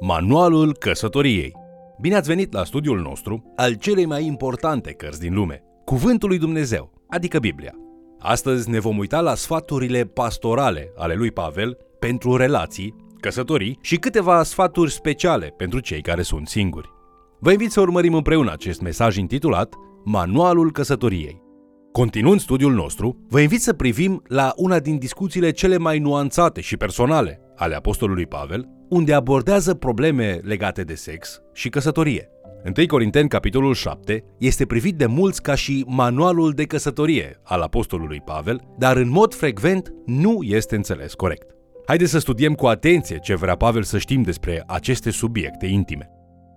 Manualul căsătoriei. Bine ați venit la studiul nostru al celei mai importante cărți din lume, Cuvântul lui Dumnezeu, adică Biblia. Astăzi ne vom uita la sfaturile pastorale ale lui Pavel pentru relații, căsătorii și câteva sfaturi speciale pentru cei care sunt singuri. Vă invit să urmărim împreună acest mesaj intitulat Manualul căsătoriei. Continuând studiul nostru, vă invit să privim la una din discuțiile cele mai nuanțate și personale ale apostolului Pavel, unde abordează probleme legate de sex și căsătorie. 1 Corinteni, capitolul 7, este privit de mulți ca și manualul de căsătorie al apostolului Pavel, dar în mod frecvent nu este înțeles corect. Haideți să studiem cu atenție ce vrea Pavel să știm despre aceste subiecte intime.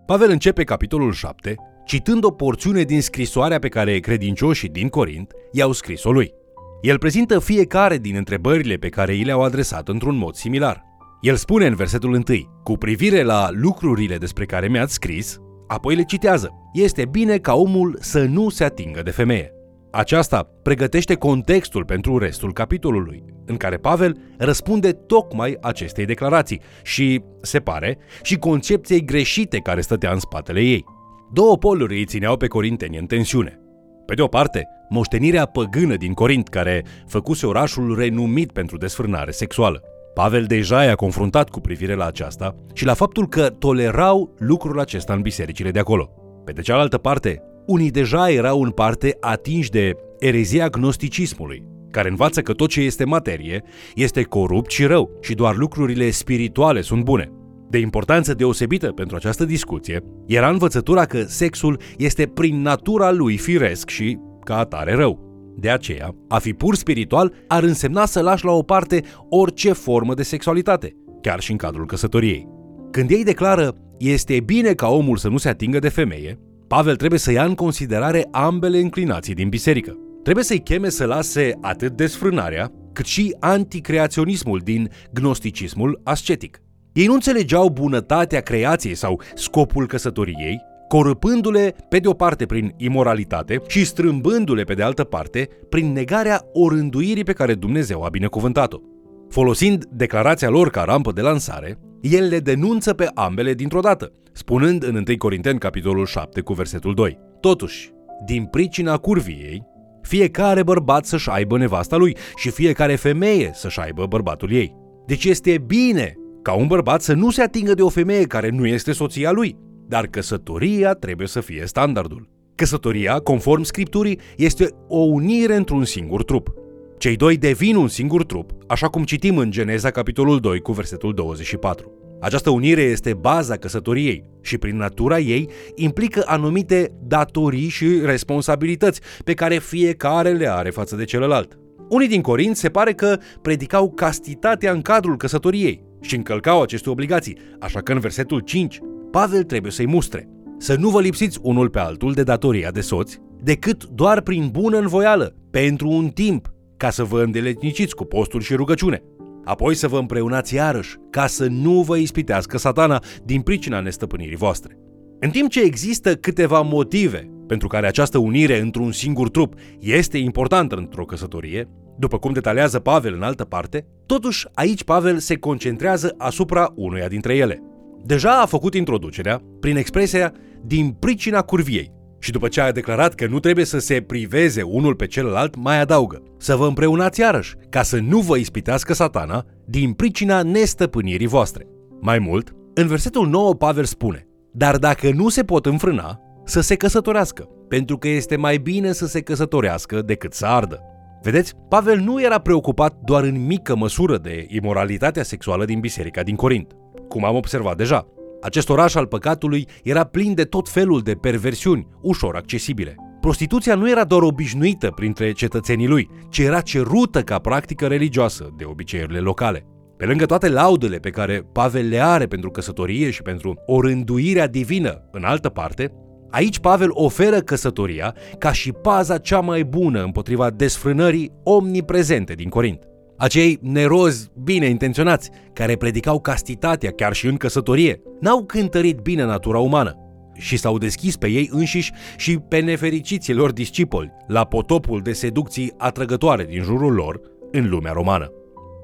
Pavel începe capitolul 7 citând o porțiune din scrisoarea pe care credincioșii din Corint i-au scris-o lui. El prezintă fiecare din întrebările pe care i le-au adresat într-un mod similar. El spune în versetul 1, cu privire la lucrurile despre care mi-ați scris, apoi le citează. Este bine ca omul să nu se atingă de femeie. Aceasta pregătește contextul pentru restul capitolului, în care Pavel răspunde tocmai acestei declarații și, se pare, și concepției greșite care stătea în spatele ei. Două poluri îi țineau pe corinteni în tensiune. Pe de o parte, moștenirea păgână din Corint, care făcuse orașul renumit pentru desfrânare sexuală. Pavel deja i-a confruntat cu privire la aceasta și la faptul că tolerau lucrul acesta în bisericile de acolo. Pe de cealaltă parte, unii deja erau în parte atinși de erezia gnosticismului, care învață că tot ce este materie este corupt și rău și doar lucrurile spirituale sunt bune. De importanță deosebită pentru această discuție era învățătura că sexul este prin natura lui firesc și, ca atare, rău. De aceea, a fi pur spiritual ar însemna să lași la o parte orice formă de sexualitate, chiar și în cadrul căsătoriei. Când ei declară, este bine ca omul să nu se atingă de femeie, Pavel trebuie să ia în considerare ambele înclinații din biserică. Trebuie să-i cheme să lase atât desfrânarea, cât și anticreaționismul din gnosticismul ascetic. Ei nu înțelegeau bunătatea creației sau scopul căsătoriei, corăpându-le pe de o parte prin imoralitate și strâmbându-le pe de altă parte prin negarea orânduirii pe care Dumnezeu a binecuvântat-o. Folosind declarația lor ca rampă de lansare, el le denunță pe ambele dintr-o dată, spunând în 1 Corinteni capitolul 7 cu versetul 2. Totuși, din pricina curviei, fiecare bărbat să-și aibă nevasta lui și fiecare femeie să-și aibă bărbatul ei. Deci este bine ca un bărbat să nu se atingă de o femeie care nu este soția lui, dar căsătoria trebuie să fie standardul. Căsătoria, conform scripturii, este o unire într-un singur trup. Cei doi devin un singur trup, așa cum citim în Geneza capitolul 2 cu versetul 24. Această unire este baza căsătoriei și prin natura ei implică anumite datorii și responsabilități pe care fiecare le are față de celălalt. Unii din Corint se pare că predicau castitatea în cadrul căsătoriei și încălcau aceste obligații, așa că în versetul 5 Pavel trebuie să-i mustre. Să nu vă lipsiți unul pe altul de datoria de soți, decât doar prin bună învoială, pentru un timp, ca să vă îndeletniciți cu postul și rugăciune. Apoi să vă împreunați iarăși, ca să nu vă ispitească satana din pricina nestăpânirii voastre. În timp ce există câteva motive pentru care această unire într-un singur trup este importantă într-o căsătorie, după cum detaliază Pavel în altă parte, totuși aici Pavel se concentrează asupra unuia dintre ele – Deja a făcut introducerea prin expresia din pricina curviei și după ce a declarat că nu trebuie să se priveze unul pe celălalt, mai adaugă să vă împreunați iarăși, ca să nu vă ispitească satana din pricina nestăpânirii voastre. Mai mult, în versetul 9 Pavel spune, dar dacă nu se pot înfrâna, să se căsătorească, pentru că este mai bine să se căsătorească decât să ardă. Vedeți, Pavel nu era preocupat doar în mică măsură de imoralitatea sexuală din biserica din Corint cum am observat deja. Acest oraș al păcatului era plin de tot felul de perversiuni, ușor accesibile. Prostituția nu era doar obișnuită printre cetățenii lui, ci era cerută ca practică religioasă de obiceiurile locale. Pe lângă toate laudele pe care Pavel le are pentru căsătorie și pentru o rânduirea divină în altă parte, aici Pavel oferă căsătoria ca și paza cea mai bună împotriva desfrânării omniprezente din Corint. Acei nerozi bine intenționați, care predicau castitatea chiar și în căsătorie, n-au cântărit bine natura umană și s-au deschis pe ei înșiși și pe nefericiții lor discipoli la potopul de seducții atrăgătoare din jurul lor în lumea romană.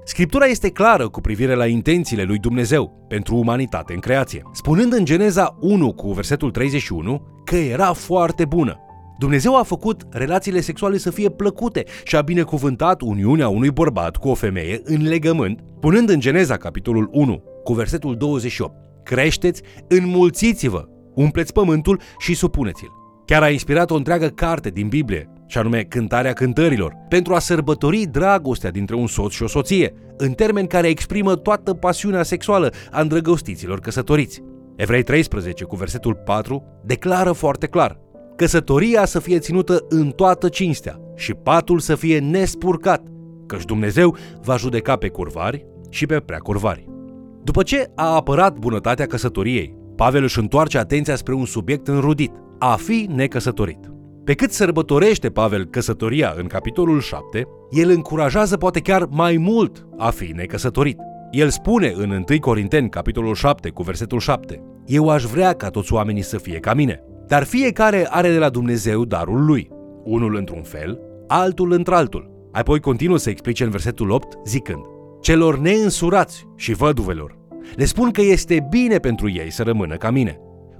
Scriptura este clară cu privire la intențiile lui Dumnezeu pentru umanitate în creație, spunând în Geneza 1 cu versetul 31 că era foarte bună. Dumnezeu a făcut relațiile sexuale să fie plăcute și a binecuvântat uniunea unui bărbat cu o femeie în legământ, punând în Geneza capitolul 1 cu versetul 28 Creșteți, înmulțiți-vă, umpleți pământul și supuneți-l. Chiar a inspirat o întreagă carte din Biblie, și anume Cântarea Cântărilor, pentru a sărbători dragostea dintre un soț și o soție, în termeni care exprimă toată pasiunea sexuală a îndrăgostiților căsătoriți. Evrei 13 cu versetul 4 declară foarte clar Căsătoria să fie ținută în toată cinstea și patul să fie nespurcat, căci Dumnezeu va judeca pe curvari și pe prea curvari. După ce a apărat bunătatea căsătoriei, Pavel își întoarce atenția spre un subiect înrudit, a fi necăsătorit. Pe cât sărbătorește Pavel căsătoria în capitolul 7, el încurajează poate chiar mai mult a fi necăsătorit. El spune în 1 Corinteni, capitolul 7, cu versetul 7, Eu aș vrea ca toți oamenii să fie ca mine, dar fiecare are de la Dumnezeu darul lui, unul într-un fel, altul într-altul. Apoi continuă să explice în versetul 8, zicând, Celor neînsurați și văduvelor, le spun că este bine pentru ei să rămână ca mine.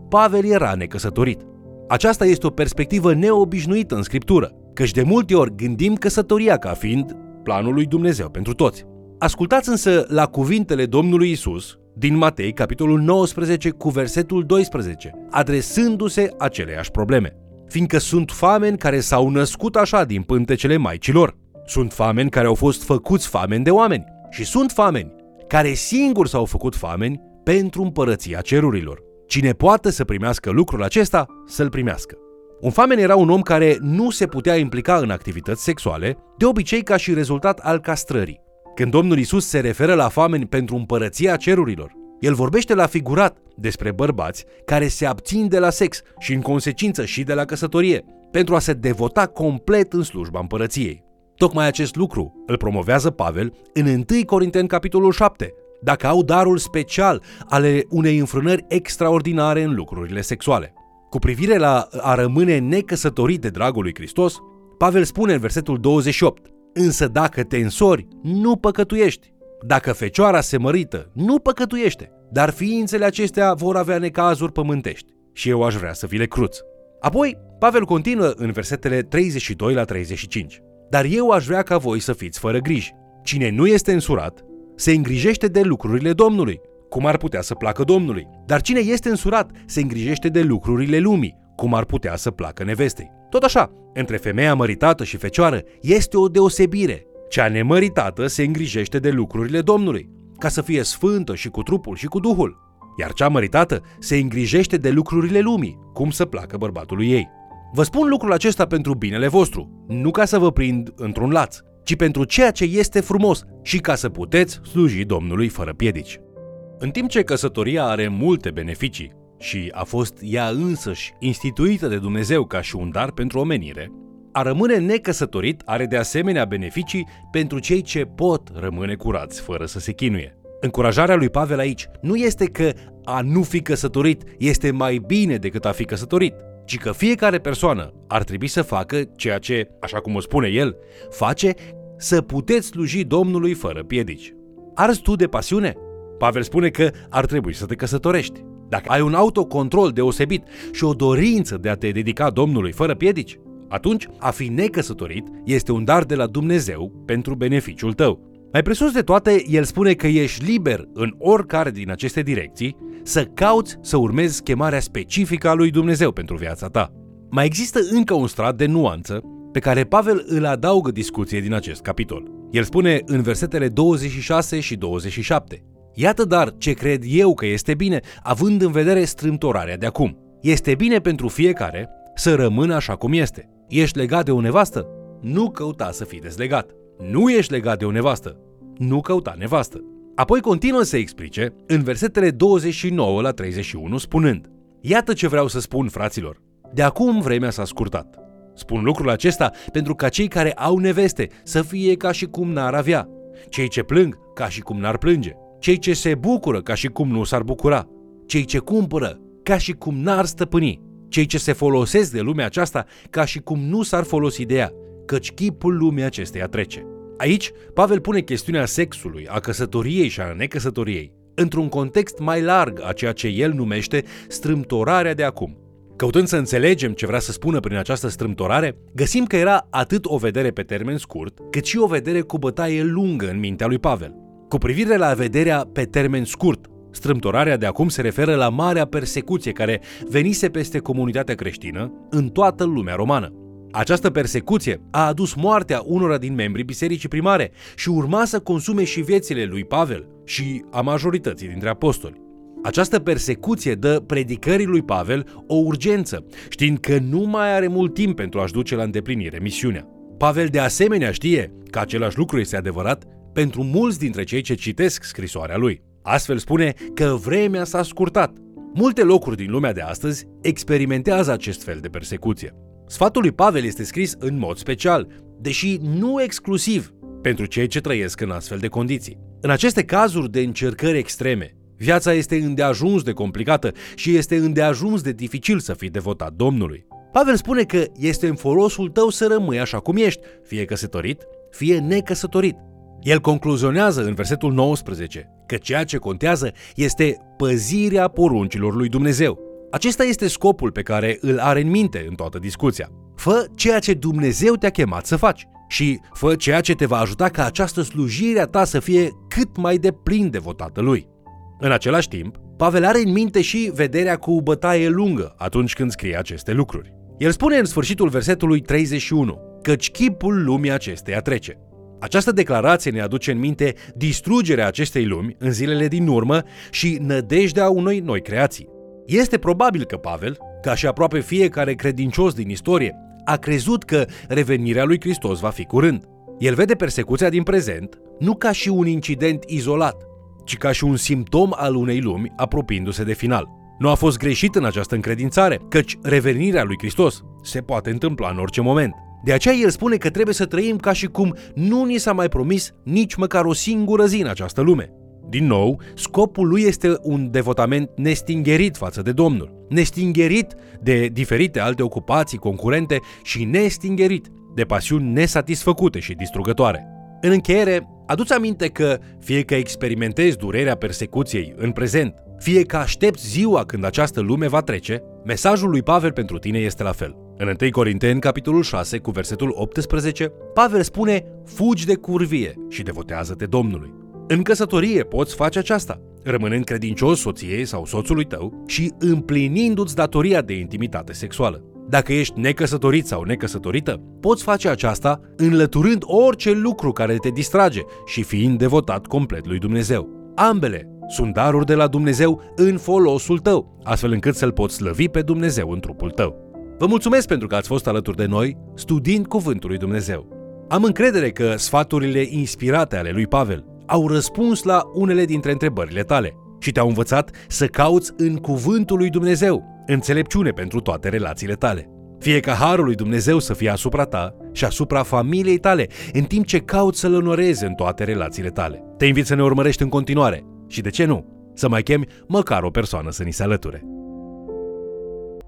Pavel era necăsătorit. Aceasta este o perspectivă neobișnuită în scriptură, căci de multe ori gândim căsătoria ca fiind planul lui Dumnezeu pentru toți. Ascultați însă la cuvintele Domnului Isus din Matei, capitolul 19, cu versetul 12, adresându-se aceleiași probleme. Fiindcă sunt fameni care s-au născut așa din pântecele maicilor. Sunt fameni care au fost făcuți fameni de oameni. Și sunt fameni care singuri s-au făcut fameni pentru împărăția cerurilor. Cine poate să primească lucrul acesta, să-l primească. Un famen era un om care nu se putea implica în activități sexuale, de obicei ca și rezultat al castrării. Când Domnul Isus se referă la fameni pentru împărăția cerurilor, el vorbește la figurat despre bărbați care se abțin de la sex și în consecință și de la căsătorie, pentru a se devota complet în slujba împărăției. Tocmai acest lucru îl promovează Pavel în 1 Corinteni capitolul 7, dacă au darul special ale unei înfrânări extraordinare în lucrurile sexuale. Cu privire la a rămâne necăsătorit de dragul lui Hristos, Pavel spune în versetul 28, Însă dacă te însori, nu păcătuiești. Dacă fecioara se mărită, nu păcătuiește. Dar ființele acestea vor avea necazuri pământești. Și eu aș vrea să vi le cruț. Apoi, Pavel continuă în versetele 32 la 35. Dar eu aș vrea ca voi să fiți fără griji. Cine nu este însurat, se îngrijește de lucrurile Domnului, cum ar putea să placă Domnului. Dar cine este însurat, se îngrijește de lucrurile lumii, cum ar putea să placă nevestei. Tot așa, între femeia măritată și fecioară este o deosebire. Cea nemăritată se îngrijește de lucrurile Domnului, ca să fie sfântă și cu trupul și cu duhul. Iar cea măritată se îngrijește de lucrurile lumii, cum să placă bărbatului ei. Vă spun lucrul acesta pentru binele vostru, nu ca să vă prind într-un laț, ci pentru ceea ce este frumos și ca să puteți sluji Domnului fără piedici. În timp ce căsătoria are multe beneficii și a fost ea însăși instituită de Dumnezeu ca și un dar pentru omenire, a rămâne necăsătorit are de asemenea beneficii pentru cei ce pot rămâne curați fără să se chinuie. Încurajarea lui Pavel aici nu este că a nu fi căsătorit este mai bine decât a fi căsătorit, ci că fiecare persoană ar trebui să facă ceea ce, așa cum o spune el, face să puteți sluji Domnului fără piedici. Arzi tu de pasiune? Pavel spune că ar trebui să te căsătorești. Dacă ai un autocontrol deosebit și o dorință de a te dedica Domnului fără piedici, atunci a fi necăsătorit este un dar de la Dumnezeu pentru beneficiul tău. Mai presus de toate, el spune că ești liber în oricare din aceste direcții să cauți să urmezi chemarea specifică a lui Dumnezeu pentru viața ta. Mai există încă un strat de nuanță pe care Pavel îl adaugă discuției din acest capitol. El spune în versetele 26 și 27. Iată dar ce cred eu că este bine, având în vedere strâmtorarea de acum. Este bine pentru fiecare să rămână așa cum este. Ești legat de o nevastă? Nu căuta să fii dezlegat. Nu ești legat de o nevastă? Nu căuta nevastă. Apoi continuă să explice în versetele 29 la 31 spunând Iată ce vreau să spun, fraților. De acum vremea s-a scurtat. Spun lucrul acesta pentru ca cei care au neveste să fie ca și cum n-ar avea, cei ce plâng ca și cum n-ar plânge, cei ce se bucură ca și cum nu s-ar bucura, cei ce cumpără ca și cum n-ar stăpâni, cei ce se folosesc de lumea aceasta ca și cum nu s-ar folosi de ea, căci chipul lumii acesteia trece. Aici, Pavel pune chestiunea sexului, a căsătoriei și a necăsătoriei într-un context mai larg a ceea ce el numește strâmtorarea de acum. Căutând să înțelegem ce vrea să spună prin această strâmtorare, găsim că era atât o vedere pe termen scurt, cât și o vedere cu bătaie lungă în mintea lui Pavel. Cu privire la vederea pe termen scurt, strâmtorarea de acum se referă la marea persecuție care venise peste comunitatea creștină în toată lumea romană. Această persecuție a adus moartea unora din membrii bisericii primare și urma să consume și viețile lui Pavel și a majorității dintre apostoli. Această persecuție dă predicării lui Pavel o urgență, știind că nu mai are mult timp pentru a-și duce la îndeplinire misiunea. Pavel de asemenea știe că același lucru este adevărat pentru mulți dintre cei ce citesc scrisoarea lui. Astfel spune că vremea s-a scurtat. Multe locuri din lumea de astăzi experimentează acest fel de persecuție. Sfatul lui Pavel este scris în mod special, deși nu exclusiv, pentru cei ce trăiesc în astfel de condiții. În aceste cazuri de încercări extreme, viața este îndeajuns de complicată și este îndeajuns de dificil să fii devotat Domnului. Pavel spune că este în folosul tău să rămâi așa cum ești, fie căsătorit, fie necăsătorit. El concluzionează în versetul 19 că ceea ce contează este păzirea poruncilor lui Dumnezeu. Acesta este scopul pe care îl are în minte în toată discuția. Fă ceea ce Dumnezeu te-a chemat să faci și fă ceea ce te va ajuta ca această slujire a ta să fie cât mai de plin devotată lui. În același timp, Pavel are în minte și vederea cu bătaie lungă atunci când scrie aceste lucruri. El spune în sfârșitul versetului 31 căci chipul lumii acesteia trece. Această declarație ne aduce în minte distrugerea acestei lumi în zilele din urmă și nădejdea unei noi creații. Este probabil că Pavel, ca și aproape fiecare credincios din istorie, a crezut că revenirea lui Hristos va fi curând. El vede persecuția din prezent nu ca și un incident izolat, ci ca și un simptom al unei lumi apropiindu-se de final. Nu a fost greșit în această încredințare, căci revenirea lui Hristos se poate întâmpla în orice moment. De aceea el spune că trebuie să trăim ca și cum nu ni s-a mai promis nici măcar o singură zi în această lume. Din nou, scopul lui este un devotament nestingerit față de Domnul, nestingerit de diferite alte ocupații concurente și nestingerit de pasiuni nesatisfăcute și distrugătoare. În încheiere, aduți aminte că fie că experimentezi durerea persecuției în prezent, fie că aștepți ziua când această lume va trece, mesajul lui Pavel pentru tine este la fel. În 1 Corinteni, capitolul 6, cu versetul 18, Pavel spune, fugi de curvie și devotează-te Domnului. În căsătorie poți face aceasta, rămânând credincios soției sau soțului tău și împlinindu-ți datoria de intimitate sexuală. Dacă ești necăsătorit sau necăsătorită, poți face aceasta înlăturând orice lucru care te distrage și fiind devotat complet lui Dumnezeu. Ambele sunt daruri de la Dumnezeu în folosul tău, astfel încât să-L poți slăvi pe Dumnezeu în trupul tău. Vă mulțumesc pentru că ați fost alături de noi, studiind Cuvântul lui Dumnezeu. Am încredere că sfaturile inspirate ale lui Pavel au răspuns la unele dintre întrebările tale și te-au învățat să cauți în cuvântul lui Dumnezeu înțelepciune pentru toate relațiile tale. Fie ca harul lui Dumnezeu să fie asupra ta și asupra familiei tale, în timp ce cauți să-L onorezi în toate relațiile tale. Te invit să ne urmărești în continuare și, de ce nu, să mai chemi măcar o persoană să ni se alăture.